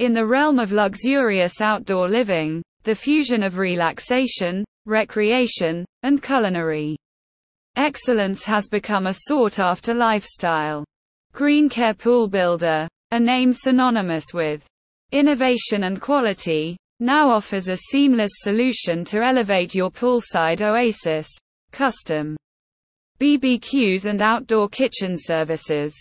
In the realm of luxurious outdoor living, the fusion of relaxation, recreation, and culinary excellence has become a sought-after lifestyle. Greencare Pool Builder, a name synonymous with innovation and quality, now offers a seamless solution to elevate your poolside oasis, custom BBQs and outdoor kitchen services.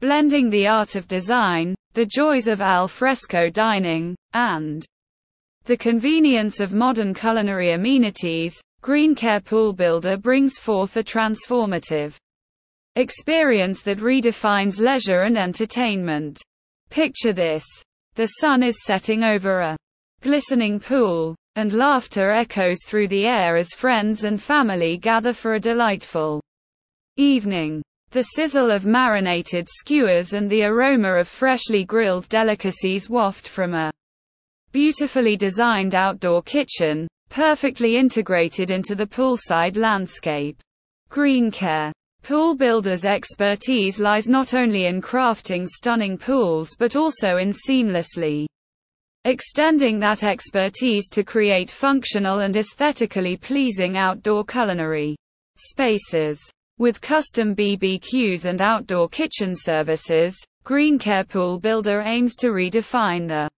Blending the art of design, the joys of al fresco dining, and the convenience of modern culinary amenities, Greencare Pool Builder brings forth a transformative experience that redefines leisure and entertainment. Picture this. The sun is setting over a glistening pool, and laughter echoes through the air as friends and family gather for a delightful evening. The sizzle of marinated skewers and the aroma of freshly grilled delicacies waft from a beautifully designed outdoor kitchen, perfectly integrated into the poolside landscape. Greencare Pool Builder's expertise lies not only in crafting stunning pools but also in seamlessly extending that expertise to create functional and aesthetically pleasing outdoor culinary spaces. With custom BBQs and outdoor kitchen services, Greencare Pool Builder aims to redefine the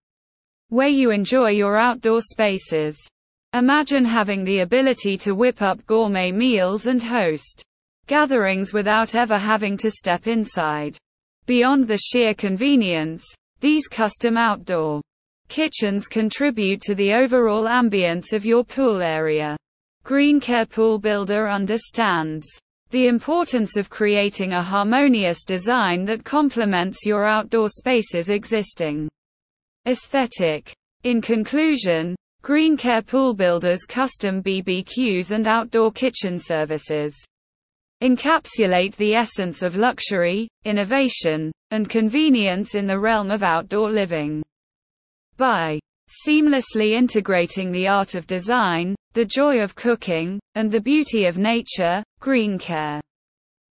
way you enjoy your outdoor spaces. Imagine having the ability to whip up gourmet meals and host gatherings without ever having to step inside. Beyond the sheer convenience, these custom outdoor Kitchens contribute to the overall ambience of your pool area. Greencare Pool Builder understands the importance of creating a harmonious design that complements your outdoor space's existing aesthetic. In conclusion, Greencare Pool Builder's custom BBQs and outdoor kitchen services encapsulate the essence of luxury, innovation, and convenience in the realm of outdoor living. By seamlessly integrating the art of design, the joy of cooking, and the beauty of nature, Greencare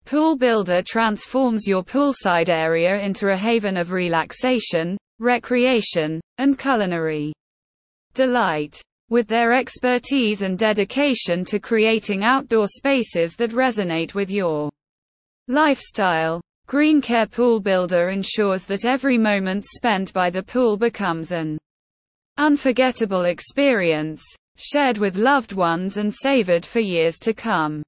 Pool Builder transforms your poolside area into a haven of relaxation, recreation, and culinary delight. With their expertise and dedication to creating outdoor spaces that resonate with your lifestyle, Greencare Pool Builder ensures that every moment spent by the pool becomes an unforgettable experience, shared with loved ones and savored for years to come.